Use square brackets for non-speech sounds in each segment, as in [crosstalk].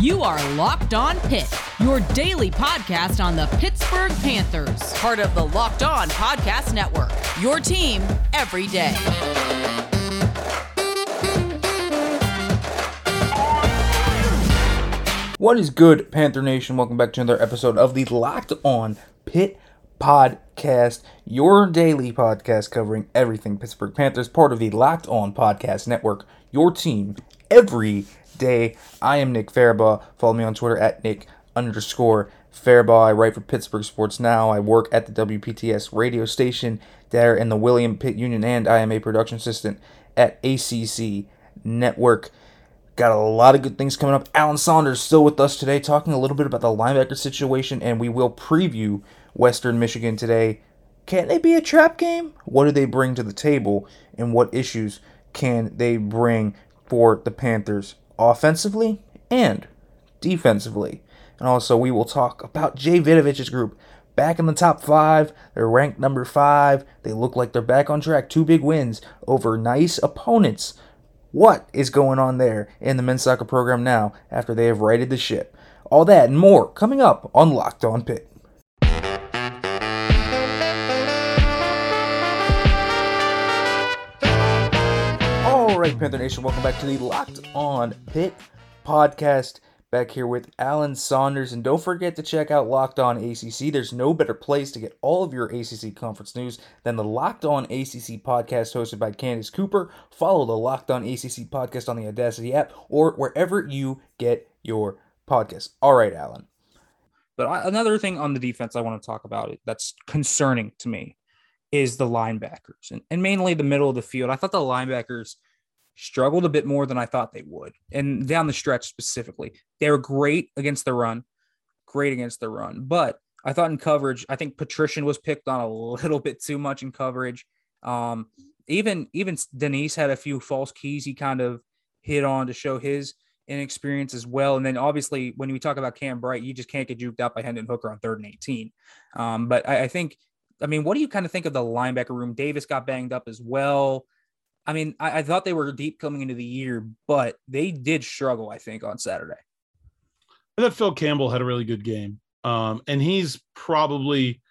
You are Locked On Pitt, your daily podcast on the Pittsburgh Panthers, part of the Locked On Podcast Network. Your team every day. What is good, Panther Nation? Welcome back to another episode of the Locked On Pitt Podcast, your daily podcast covering everything Pittsburgh Panthers, part of the Locked On Podcast Network, your team every day. I am Nick Farabaugh. Follow me on Twitter at Nick underscore Farabaugh. I write for Pittsburgh Sports Now. I work at the WPTS radio station there in the William Pitt Union, and I am a production assistant at ACC Network. Got a lot of good things coming up. Alan Saunders still with us today, talking a little bit about the linebacker situation, and we will preview Western Michigan today. Can they be a trap game? What do they bring to the table, and what issues can they bring for the Panthers offensively and defensively. And also, we will talk about Jay Vidovich's group. Back in the top five, they're ranked number five. They look like they're back on track. Two big wins over nice opponents. What is going on there in the men's soccer program now after they have righted the ship? All that and more coming up on Locked On Pitt. Right, Panther Nation, welcome back to the Locked On Pitt podcast. Back here with Alan Saunders, and don't forget to check out Locked On ACC. There's no better place to get all of your ACC conference news than the Locked On ACC podcast hosted by Candace Cooper. Follow the Locked On ACC podcast on the Audacy app or wherever you get your podcast. All right, Alan. But another thing on the defense I want to talk about that's concerning to me is the linebackers and, and mainly the middle of the field. I thought the linebackers struggled a bit more than I thought they would. And down the stretch specifically, they were great against the run, great against the run. But I thought in coverage, I think Petrishen was picked on a little [laughs] bit too much in coverage. Um, even even Dennis had a few false keys he kind of hit on to show his inexperience as well. And then obviously when we talk about Cam Bright, you just can't get juked out by Hendon Hooker on third and 18. Um, but I, I think, I mean, what do you kind of think of the linebacker room? Davis got banged up as well. I mean, I, I, thought they were deep coming into the year, but they did struggle, I think, on Saturday. I thought Phil Campbell had a really good game. Um, and he's probably,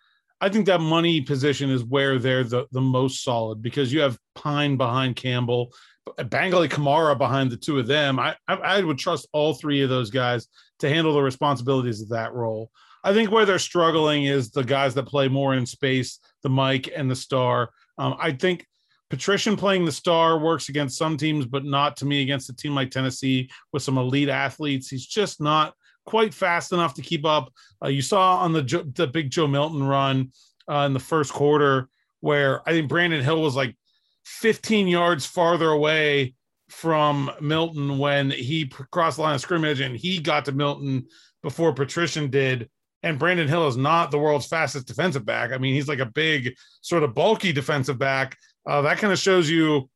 I think that money position is where they're the, the most solid because you have Pine behind Campbell, Bangali Kamara behind the two of them. I, I, I would trust all three of those guys to handle the responsibilities of that role. I think where they're struggling is the guys that play more in space, the Mike and the Star. Um, I think Petrishen playing the star works against some teams, but not to me against a team like Tennessee with some elite athletes. He's just not quite fast enough to keep up. Uh, you saw on the the big Joe Milton run uh, in the first quarter where I think Brandon Hill was like 15 yards farther away from Milton when he crossed the line of scrimmage and he got to Milton before Petrishen did. And Brandon Hill is not the world's fastest defensive back. I mean, he's like a big, sort of bulky defensive back uh, that kind of shows you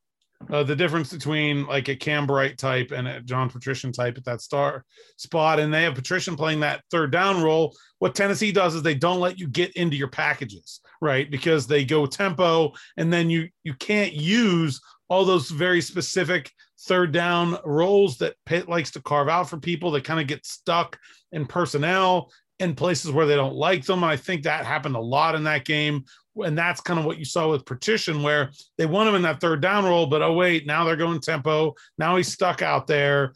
uh, the difference between like a Cam Bright type and a John Petrishen type at that star spot. And they have Petrishen playing that third down role. What Tennessee does is they don't let you get into your packages, right? Because they go tempo, and then you you can't use all those very specific third down roles that Pitt likes to carve out for people that kind of get stuck in personnel in places where they don't like them. And I think that happened a lot in that game and that's kind of what you saw with Petrishen, where they want him in that third down role, but oh wait, now they're going tempo. Now he's stuck out there.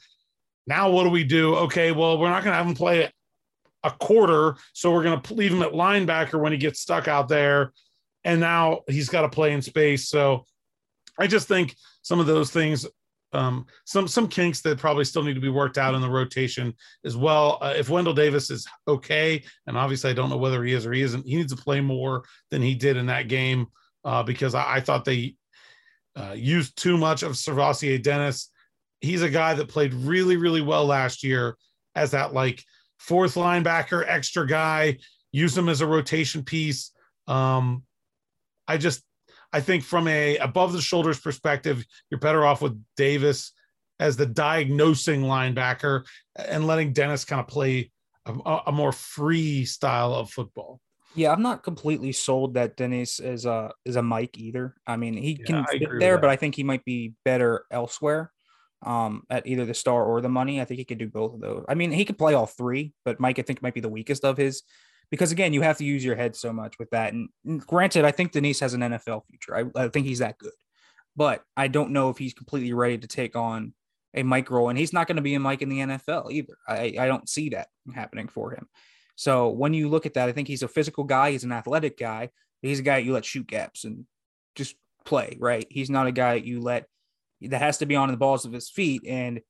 Now what do we do? Okay, well we're not going to have him play a quarter, so we're going to leave him at linebacker when he gets stuck out there, and now he's got to play in space. So I just think some of those things um, some some kinks that probably still need to be worked out in the rotation as well. Uh, if Wendell Davis is okay, and obviously I don't know whether he is or he isn't, he needs to play more than he did in that game uh, because I, I, thought they uh, used too much of SirVocea Dennis. He's a guy that played really really well last year as that like fourth linebacker, extra guy. Use him as a rotation piece. Um, I just I think from a above the shoulders perspective, you're better off with Davis as the diagnosing linebacker and letting Dennis kind of play a, a more free style of football. Yeah, I'm not completely sold that Dennis is a is a Mike either. I mean, he yeah, can fit there, but I think he might be better elsewhere. um, at either the star or the money. I think he could do both of those. I mean, he could play all three, but Mike, I think, might be the weakest of his because again, you have to use your head so much with that. And, granted, I think Dennis has an NFL future. I, I, think he's that good, but I don't know if he's completely ready to take on a Mike role. And he's not going to be a Mike in the NFL either. I, I don't see that happening for him. So when you look at that, I think he's a physical guy. He's an athletic guy. He's a guy you let shoot gaps and just play, right? He's not a guy you let that has to be on the balls of his feet and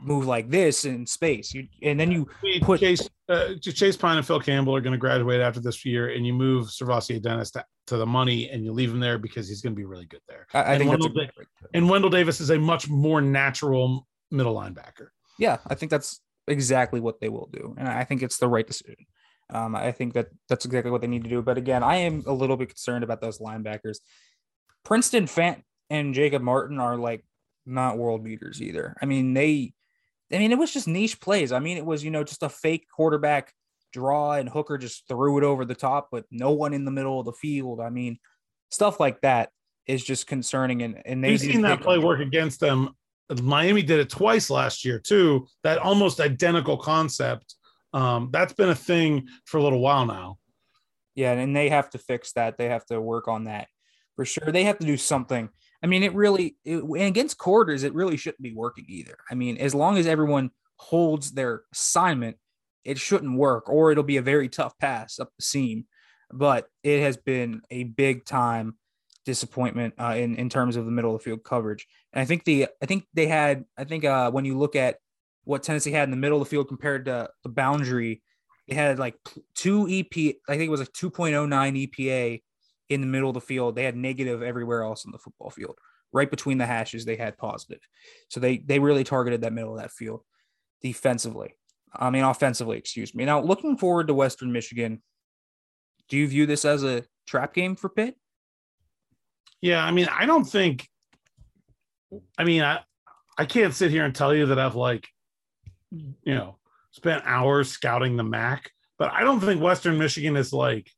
move like this in space. You and then you put Chase uh, Chase Pine and Phil Campbell are going to graduate after this year, and you move SirVocea Dennis to, to, the money, and you leave him there because he's going to be really good there. I, I think Wendell, that's and Wendell Davis is a much more natural middle linebacker. Yeah, I think that's exactly what they will do, and I think it's the right decision. Um, I think that that's exactly what they need to do. But again, I am a little bit concerned about those linebackers. Princeton Fant and Jacob Martin are like not world beaters either. I mean, they, I mean, it was just niche plays. I mean, it was, you know, just a fake quarterback draw and Hooker just threw it over the top with no one in the middle of the field. I mean, stuff like that is just concerning. And, and they've seen that play work against them. Miami did it twice last year, too. That almost identical concept. Um, that's been a thing for a little while now. Yeah, and they have to fix that. They have to work on that for sure. They have to do something I mean, it really it, and against quarters, it really shouldn't be working either. I mean, as long as everyone holds their assignment, it shouldn't work, or it'll be a very tough pass up the seam. But it has been a big time disappointment uh, in in terms of the middle of the field coverage. And I think the I think they had I think uh, when you look at what Tennessee had in the middle of the field compared to the boundary, they had like two EP. I think it was like 2.09 EPA in the middle of the field. They had negative everywhere else in the football field. Right between the hashes, they had positive. So they they really targeted that middle of that field defensively. I mean, offensively, excuse me. Now, looking forward to Western Michigan, do you view this as a trap game for Pitt? Yeah, I mean, I don't think. I mean, I I can't sit here and tell you that I've like, you know, spent hours scouting the MAC, but I don't think Western Michigan is like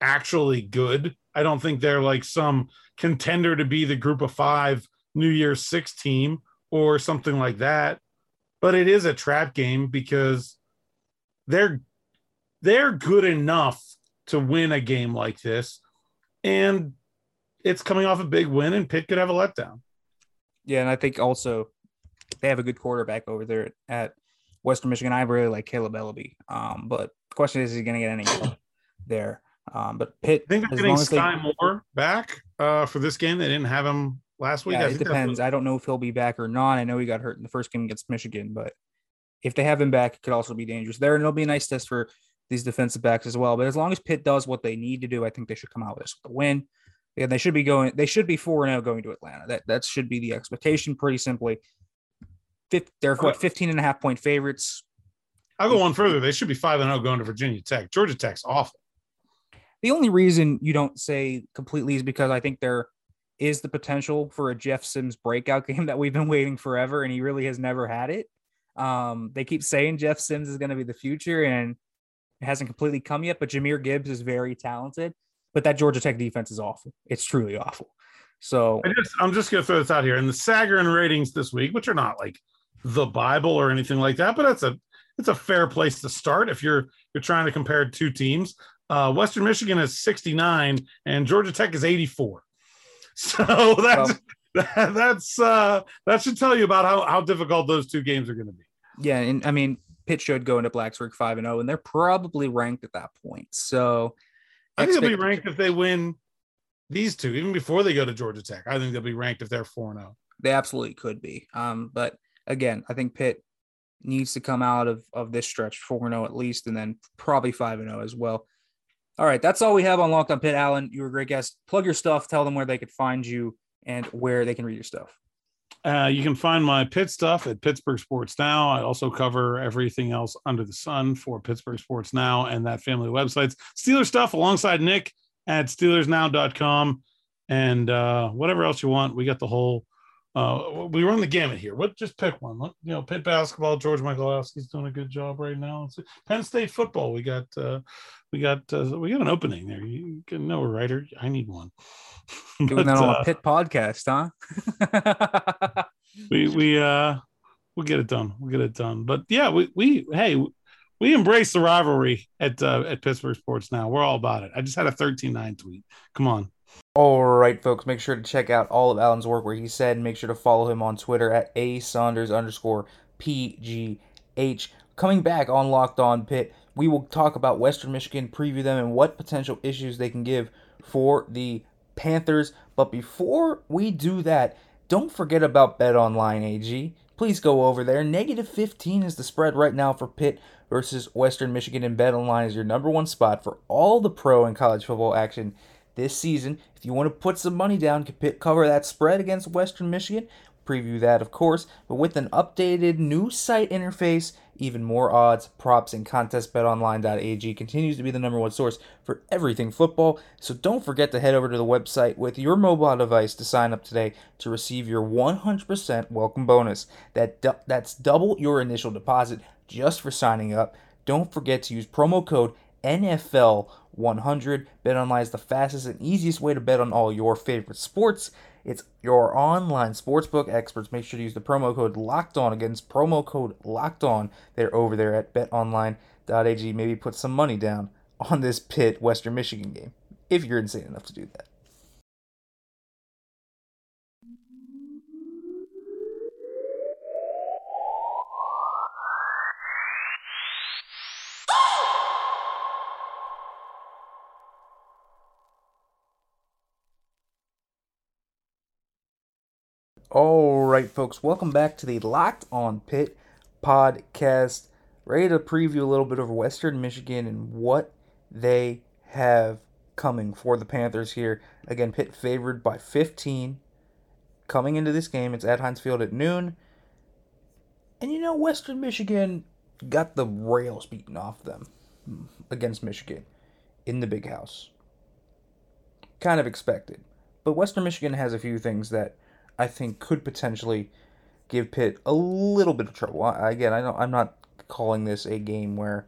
actually good. I don't think they're like some contender to be the group of five New Year's Six team or something like that. But it is a trap game because they're they're good enough to win a game like this. And it's coming off a big win, and Pitt could have a letdown. Yeah, and I think also they have a good quarterback over there at Western Michigan. I really like Kaleb Eleby. Um, but the question is, is he going to get any there? Um, but Pitt, I think they're getting Skyy they, Moore back uh, for this game. They didn't have him last week. Yeah, it depends. I don't know if he'll be back or not. I know he got hurt in the first game against Michigan, but if they have him back, it could also be dangerous there. And it'll be a nice test for these defensive backs as well. But as long as Pitt does what they need to do, I think they should come out with this with a win. Yeah, they should be going. They should be four and zero oh going to Atlanta. That that should be the expectation. Pretty simply, they're what 15 and a half point favorites. I'll go one further. They should be five and zero oh going to Virginia Tech. Georgia Tech's awful. The only reason you don't say completely is because I think there is the potential for a Jeff Sims breakout [laughs] game that we've been waiting forever, and he really has never had it. Um, they keep saying Jeff Sims is going to be the future, and it hasn't completely come yet. But Jahmyr Gibbs is very talented, but that Georgia Tech defense is awful. It's truly awful. So I just, I'm just going to throw this out here. In the Sagarin ratings this week, which are not like the Bible or anything like that, but that's a it's a fair place to start if you're you're trying to compare two teams. Uh, Western Michigan is 69 and Georgia Tech is 84. [laughs] So that's well, that, [laughs] that's uh, that should tell you about how, how difficult those two games are going to be. Yeah, and I mean Pitt should go into Blacksburg five and zero, oh, and they're probably ranked at that point. So I think they'll be ranked if they win these two, even before they go to Georgia Tech. I think they'll be ranked if they're four and zero. Oh. They absolutely could be. Um, but again, I think Pitt needs to come out of of this stretch four and zero oh at least, and then probably five and zero as well. All right, that's all we have on Locked on Pitt. Alan, you were a great guest. Plug your stuff. Tell them where they could find you and where they can read your stuff. Uh, you can find my Pitt stuff at Pittsburgh Sports Now. I also cover everything else under the sun for Pittsburgh Sports Now and that family websites. Steeler stuff alongside Nick at SteelersNow.com and uh, whatever else you want. We got the whole uh, we run the gamut here. What? Just pick one. You know, Pitt basketball. George Michalowski's doing a good job right now. It's Penn State football. We got, uh, we got, uh, we got an opening there. You can know a writer. I need one. [laughs] Doing but, that on a uh, Pitt podcast, huh? we we uh we'll get it done. We'll get it done. But yeah, we we hey we embrace the rivalry at uh, at Pittsburgh sports now. We're all about it. I just had a 13-9 tweet. Come on. All right, folks, make sure to check out all of Alan's work where he said, make sure to follow him on Twitter at A Saunders underscore PGH. Coming back on Locked On Pitt, we will talk about Western Michigan, preview them, and what potential issues they can give for the Panthers. But before we do that, don't forget about Bet Online AG. Please go over there. Negative 15 is the spread right now for Pitt versus Western Michigan, and Bet Online is your number one spot for all the pro and college football action this season. If you want to put some money down, cover that spread against Western Michigan. Preview that, of course, but with an updated new site interface, even more odds, props, and contest betonline.ag continues to be the number one source for everything football. So don't forget to head over to the website with your mobile device to sign up today to receive your 100% welcome bonus. That that's double your initial deposit just for signing up. Don't forget to use promo code NFL 100. BetOnline is the fastest and easiest way to bet on all your favorite sports. It's your online sportsbook experts. Make sure to use the promo code Locked On against promo code Locked On. They're over there at BetOnline.ag. Maybe put some money down on this Pitt Western Michigan game if you're insane enough to do that. All right, folks, welcome back to the Locked On Pitt podcast. Ready to preview a little bit of Western Michigan and what they have coming for the Panthers here. Again, Pitt favored by 15 coming into this game. It's at Heinz Field at noon. And you know, Western Michigan got the rails beaten off them against Michigan in the big house. Kind of expected. But Western Michigan has a few things that I think could potentially give Pitt a little bit of trouble. I, again, I I'm not calling this a game where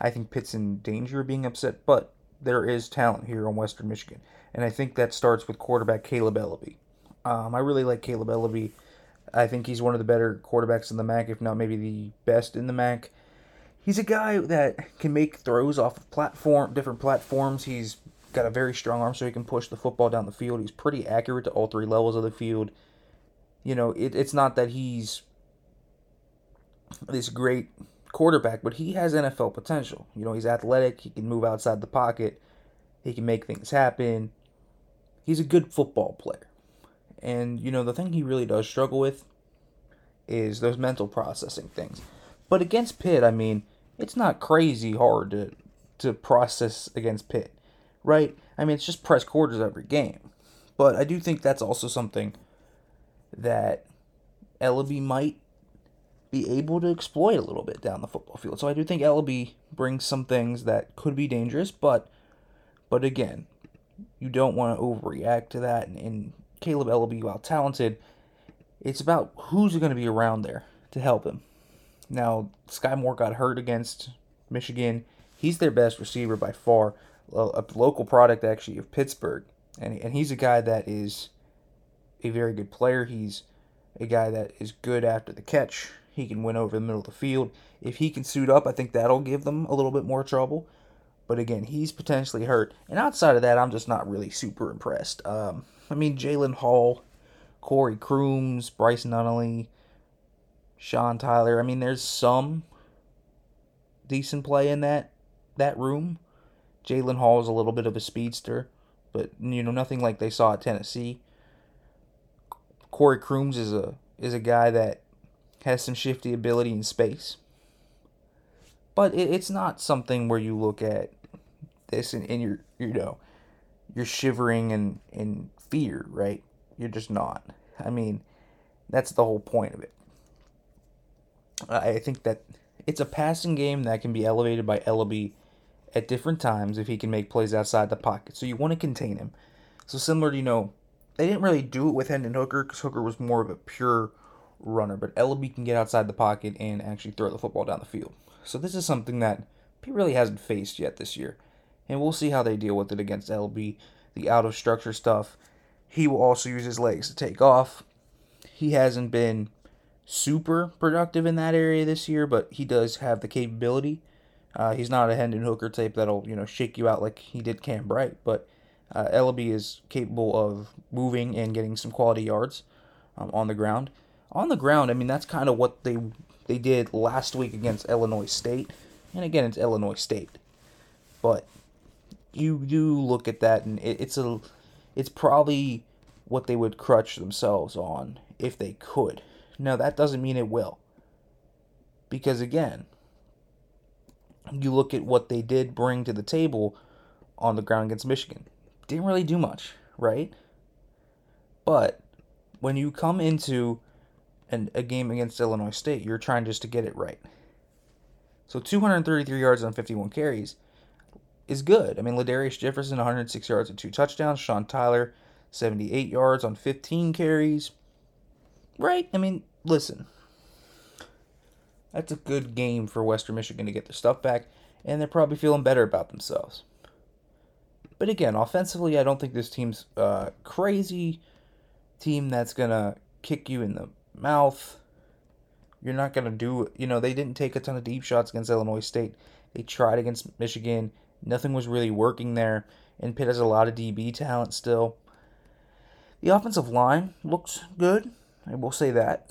I think Pitt's in danger of being upset, but there is talent here on Western Michigan, and I think that starts with quarterback Kaleb Eleby. Um, I really like Kaleb Eleby. I think he's one of the better quarterbacks in the MAC, if not maybe the best in the MAC. He's a guy that can make throws off of platform, different platforms. He's got a very strong arm, so he can push the football down the field. He's pretty accurate to all three levels of the field you know, it, it's not that he's this great quarterback, but he has NFL potential. You know, he's athletic, he can move outside the pocket, he can make things happen. He's a good football player. And, you know, the thing he really does struggle with is those mental processing things. But against Pitt, I mean, it's not crazy hard to to process against Pitt, right? I mean, it's just press quarters every game. But I do think that's also something that Eleby might be able to exploit a little bit down the football field. So I do think Eleby brings some things that could be dangerous, but but again, you don't want to overreact to that. And, and Kaleb Eleby, while talented, it's about who's going to be around there to help him. Now, Skyy Moore got hurt against Michigan. He's their best receiver by far, a local product actually of Pittsburgh, and and he's a guy that is a very good player. He's a guy that is good after the catch. He can win over the middle of the field. If he can suit up, I think that'll give them a little bit more trouble. But again, he's potentially hurt. And outside of that, I'm just not really super impressed. Um, I mean, Jalen Hall, Corey Crooms, Bryce Nunnally, Sean Tyler. I mean, there's some decent play in that that room. Jalen Hall is a little bit of a speedster, but you know nothing like they saw at Tennessee. Corey Crooms is a is a guy that has some shifty ability in space. But it, it's not something where you look at this and, and you're you know you're shivering in, in fear, right? You're just not. I mean, that's the whole point of it. I think that it's a passing game that can be elevated by Eleby at different times if he can make plays outside the pocket. So you want to contain him. So similar to, you know, they didn't really do it with Hendon Hooker because Hooker was more of a pure runner, but Eleby can get outside the pocket and actually throw the football down the field. So this is something that he really hasn't faced yet this year, and we'll see how they deal with it against Eleby. The out of structure stuff. He will also use his legs to take off. he hasn't been super productive in that area this year, but he does have the capability. Uh, he's not a Hendon Hooker type that'll you know shake you out like he did Cam Bright, but uh, Eleby is capable of moving and getting some quality yards um, on the ground. On the ground, I mean that's kind of what they they did last week against Illinois State, and again it's Illinois State, but you do look at that and it, it's a it's probably what they would crutch themselves on if they could. Now that doesn't mean it will. Because again, you look at what they did bring to the table on the ground against Michigan. Didn't really do much, right? But when you come into an, a game against Illinois State, you're trying just to get it right. So 233 yards on 51 carries is good. I mean, Ladarius Jefferson, 106 yards and two touchdowns. Sean Tyler, 78 yards on 15 carries. Right? I mean, listen. That's a good game for Western Michigan to get their stuff back, and they're probably feeling better about themselves. But again, offensively, I don't think this team's a crazy team that's going to kick you in the mouth. You're not going to do, you know, they didn't take a ton of deep shots against Illinois State. They tried against Michigan. Nothing was really working there. And Pitt has a lot of DB talent still. The offensive line looks good. I will say that.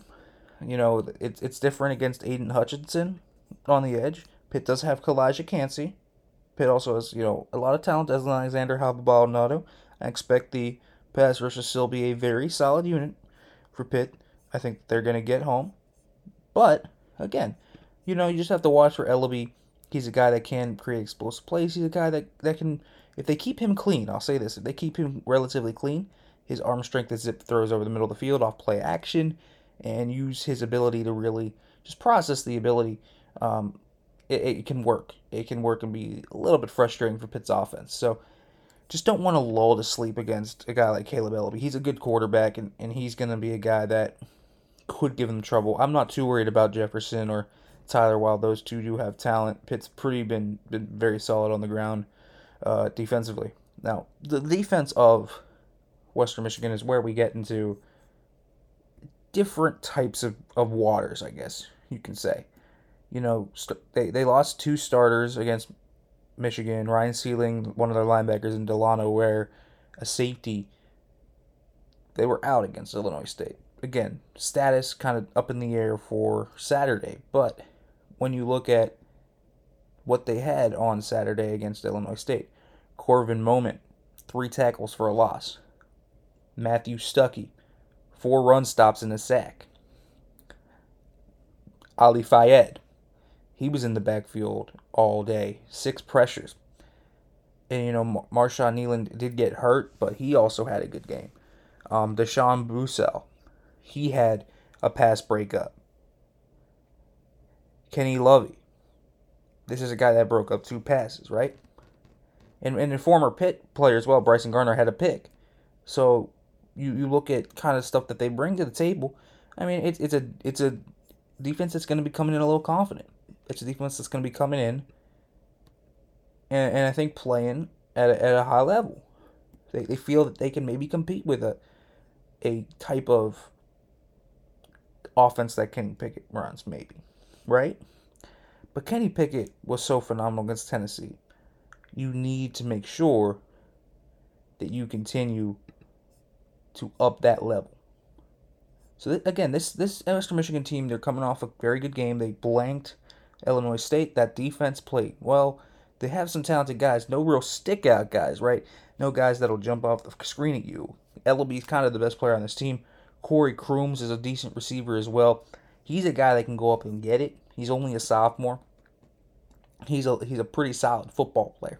You know, it's it's different against Aidan Hutchinson on the edge. Pitt does have Calijah Kancey. Pitt also has, you know, a lot of talent as Alexander Habakkuk Baldonado. I expect the pass rush to still be a very solid unit for Pitt. I think they're going to get home. But, again, you know, you just have to watch for Eleby. He's a guy that can create explosive plays. He's a guy that, that can, if they keep him clean, I'll say this, if they keep him relatively clean, his arm strength is zip throws over the middle of the field off play action and use his ability to really just process the ability. Um, it, it can work. It can work and be a little bit frustrating for Pitt's offense. So just don't want to lull to sleep against a guy like Kaleb Eleby. He's a good quarterback, and, and he's going to be a guy that could give them trouble. I'm not too worried about Jefferson or Tyler. While those two do have talent, Pitt's pretty been been very solid on the ground uh, defensively. Now the defense of Western Michigan is where we get into different types of, of waters, I guess you can say. You know, st- they, they lost two starters against Michigan, Ryan Sealing, one of their linebackers, and Delano Ware, a safety. They were out against Illinois State. Again, status kind of up in the air for Saturday, but when you look at what they had on Saturday against Illinois State, Corvin Moment, three tackles for a loss. Matthew Stuckey, four run stops and a sack. Ali Fayad, he was in the backfield all day, six pressures. And you know, Marshawn Kneeland did get hurt, but he also had a good game. Um, Deshaun Bussell, he had a pass breakup. Kenny Lovey, this is a guy that broke up two passes, right? And, and a former Pitt player as well, Bryson Garner had a pick. So you, you look at kind of stuff that they bring to the table. I mean, it's it's a it's a defense that's going to be coming in a little confident. It's a defense that's going to be coming in, and, and I think playing at a, at a high level. They, they feel that they can maybe compete with a a type of offense that Kenny Pickett runs, maybe, right? But Kenny Pickett was so phenomenal against Tennessee. You need to make sure that you continue to up that level. So th- again, this this Western Michigan team, they're coming off a very good game. They blanked Illinois State. That defense played well. They have some talented guys, no real stick out guys, right? No guys that'll jump off the screen at you. Eleby's kind of the best player on this team. Corey Crooms is a decent receiver as well. He's a guy that can go up and get it. He's only a sophomore. He's a he's a pretty solid football player.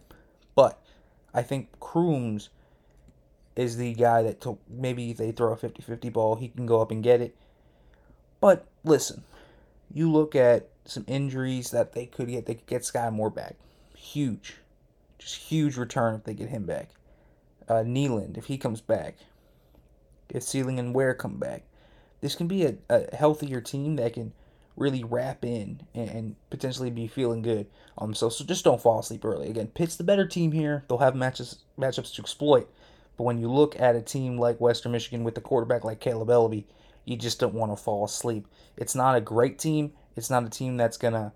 But I think Crooms is the guy that maybe they throw a 50-50 ball, he can go up and get it. But listen, you look at some injuries that they could get. They could get Skyy Moore back. Huge. Just huge return if they get him back. Uh, Kneeland, if he comes back. If Sealing and Ware come back. This can be a, a healthier team that can really wrap in and, and, potentially be feeling good. Um, so, so just don't fall asleep early. Again, Pitt's the better team here. They'll have matches matchups to exploit. But when you look at a team like Western Michigan with a quarterback like Kaleb Eleby, you just don't want to fall asleep. It's not a great team. It's not a team that's going to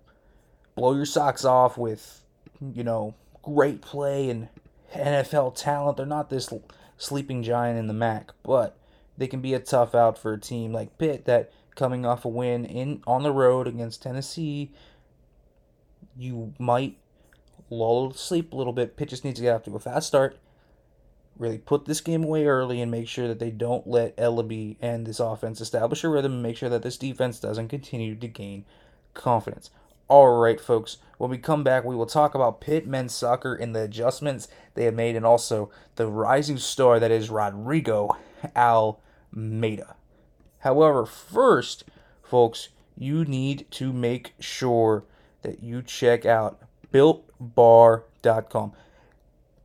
blow your socks off with, you know, great play and NFL talent. They're not this sleeping giant in the MAC, but they can be a tough out for a team like Pitt that coming off a win in on the road against Tennessee, you might lull to sleep a little bit. Pitt just needs to get off to a fast start. Really put this game away early and make sure that they don't let Eleby and this offense establish a rhythm and make sure that this defense doesn't continue to gain confidence. All right, folks. When we come back, we will talk about Pitt men's soccer and the adjustments they have made, and also the rising star that is Rodrigo Almeida. However, first, folks, you need to make sure that you check out builtbar.com.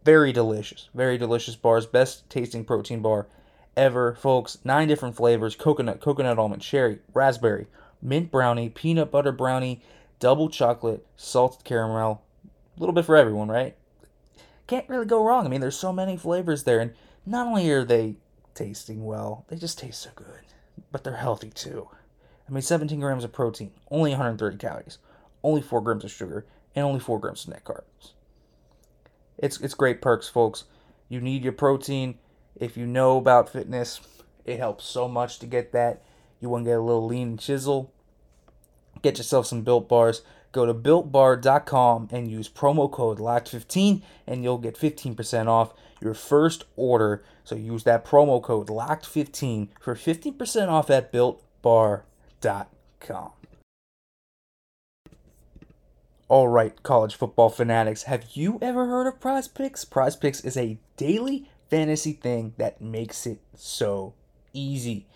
Very delicious, very delicious bars. Best tasting protein bar ever, folks. Nine different flavors coconut, coconut almond, cherry, raspberry, mint brownie, peanut butter brownie, double chocolate, salted caramel. A little bit for everyone, right? Can't really go wrong. I mean, there's so many flavors there, and not only are they tasting well, they just taste so good, but they're healthy too. I mean, 17 grams of protein, only 130 calories, only 4 grams of sugar, and only 4 grams of net carbs. It's, it's great perks, folks. You need your protein. If you know about fitness, it helps so much to get that. You want to get a little lean chisel, Get yourself some built bars. Go to builtbar.com and use promo code LOCKED15 and you'll get 15% off your first order. So use that promo code LOCKED15 for 15% off at builtbar.com. All right, college football fanatics, have you ever heard of Prize Picks? Prize Picks is a daily fantasy thing that makes it so easy.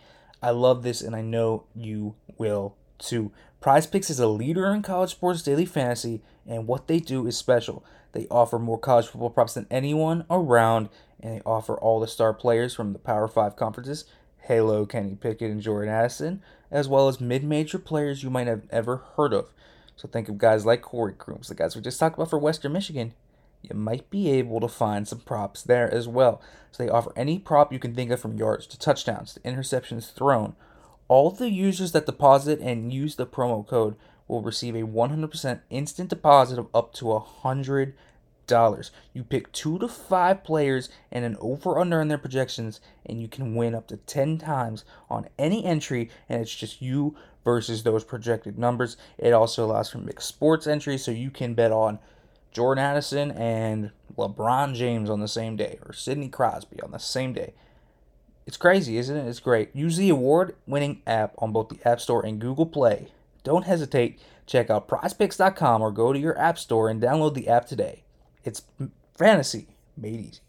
I love this and I know you will too. Prize Picks is a leader in college sports daily fantasy, and what they do is special. They offer more college football props than anyone around, and they offer all the star players from the Power 5 conferences Halo, Kenny Pickett, and Jordan Addison, as well as mid major players you might have ever heard of. So think of guys like Corey Crooms, the guys we just talked about for Western Michigan. You might be able to find some props there as well. So they offer any prop you can think of from yards to touchdowns to interceptions thrown all the users that deposit and use the promo code will receive a 100% instant deposit of up to $100. You pick two to five players and an over under on their projections, and you can win up to 10 times on any entry, and it's just you versus those projected numbers. It also allows for mixed sports entries, so you can bet on Jordan Addison and LeBron James on the same day, or Sidney Crosby on the same day. It's crazy, isn't it? It's great. Use the award winning app on both the App Store and Google Play. Don't hesitate. Check out prizepicks.com or go to your App Store and download the app today. It's fantasy made easy.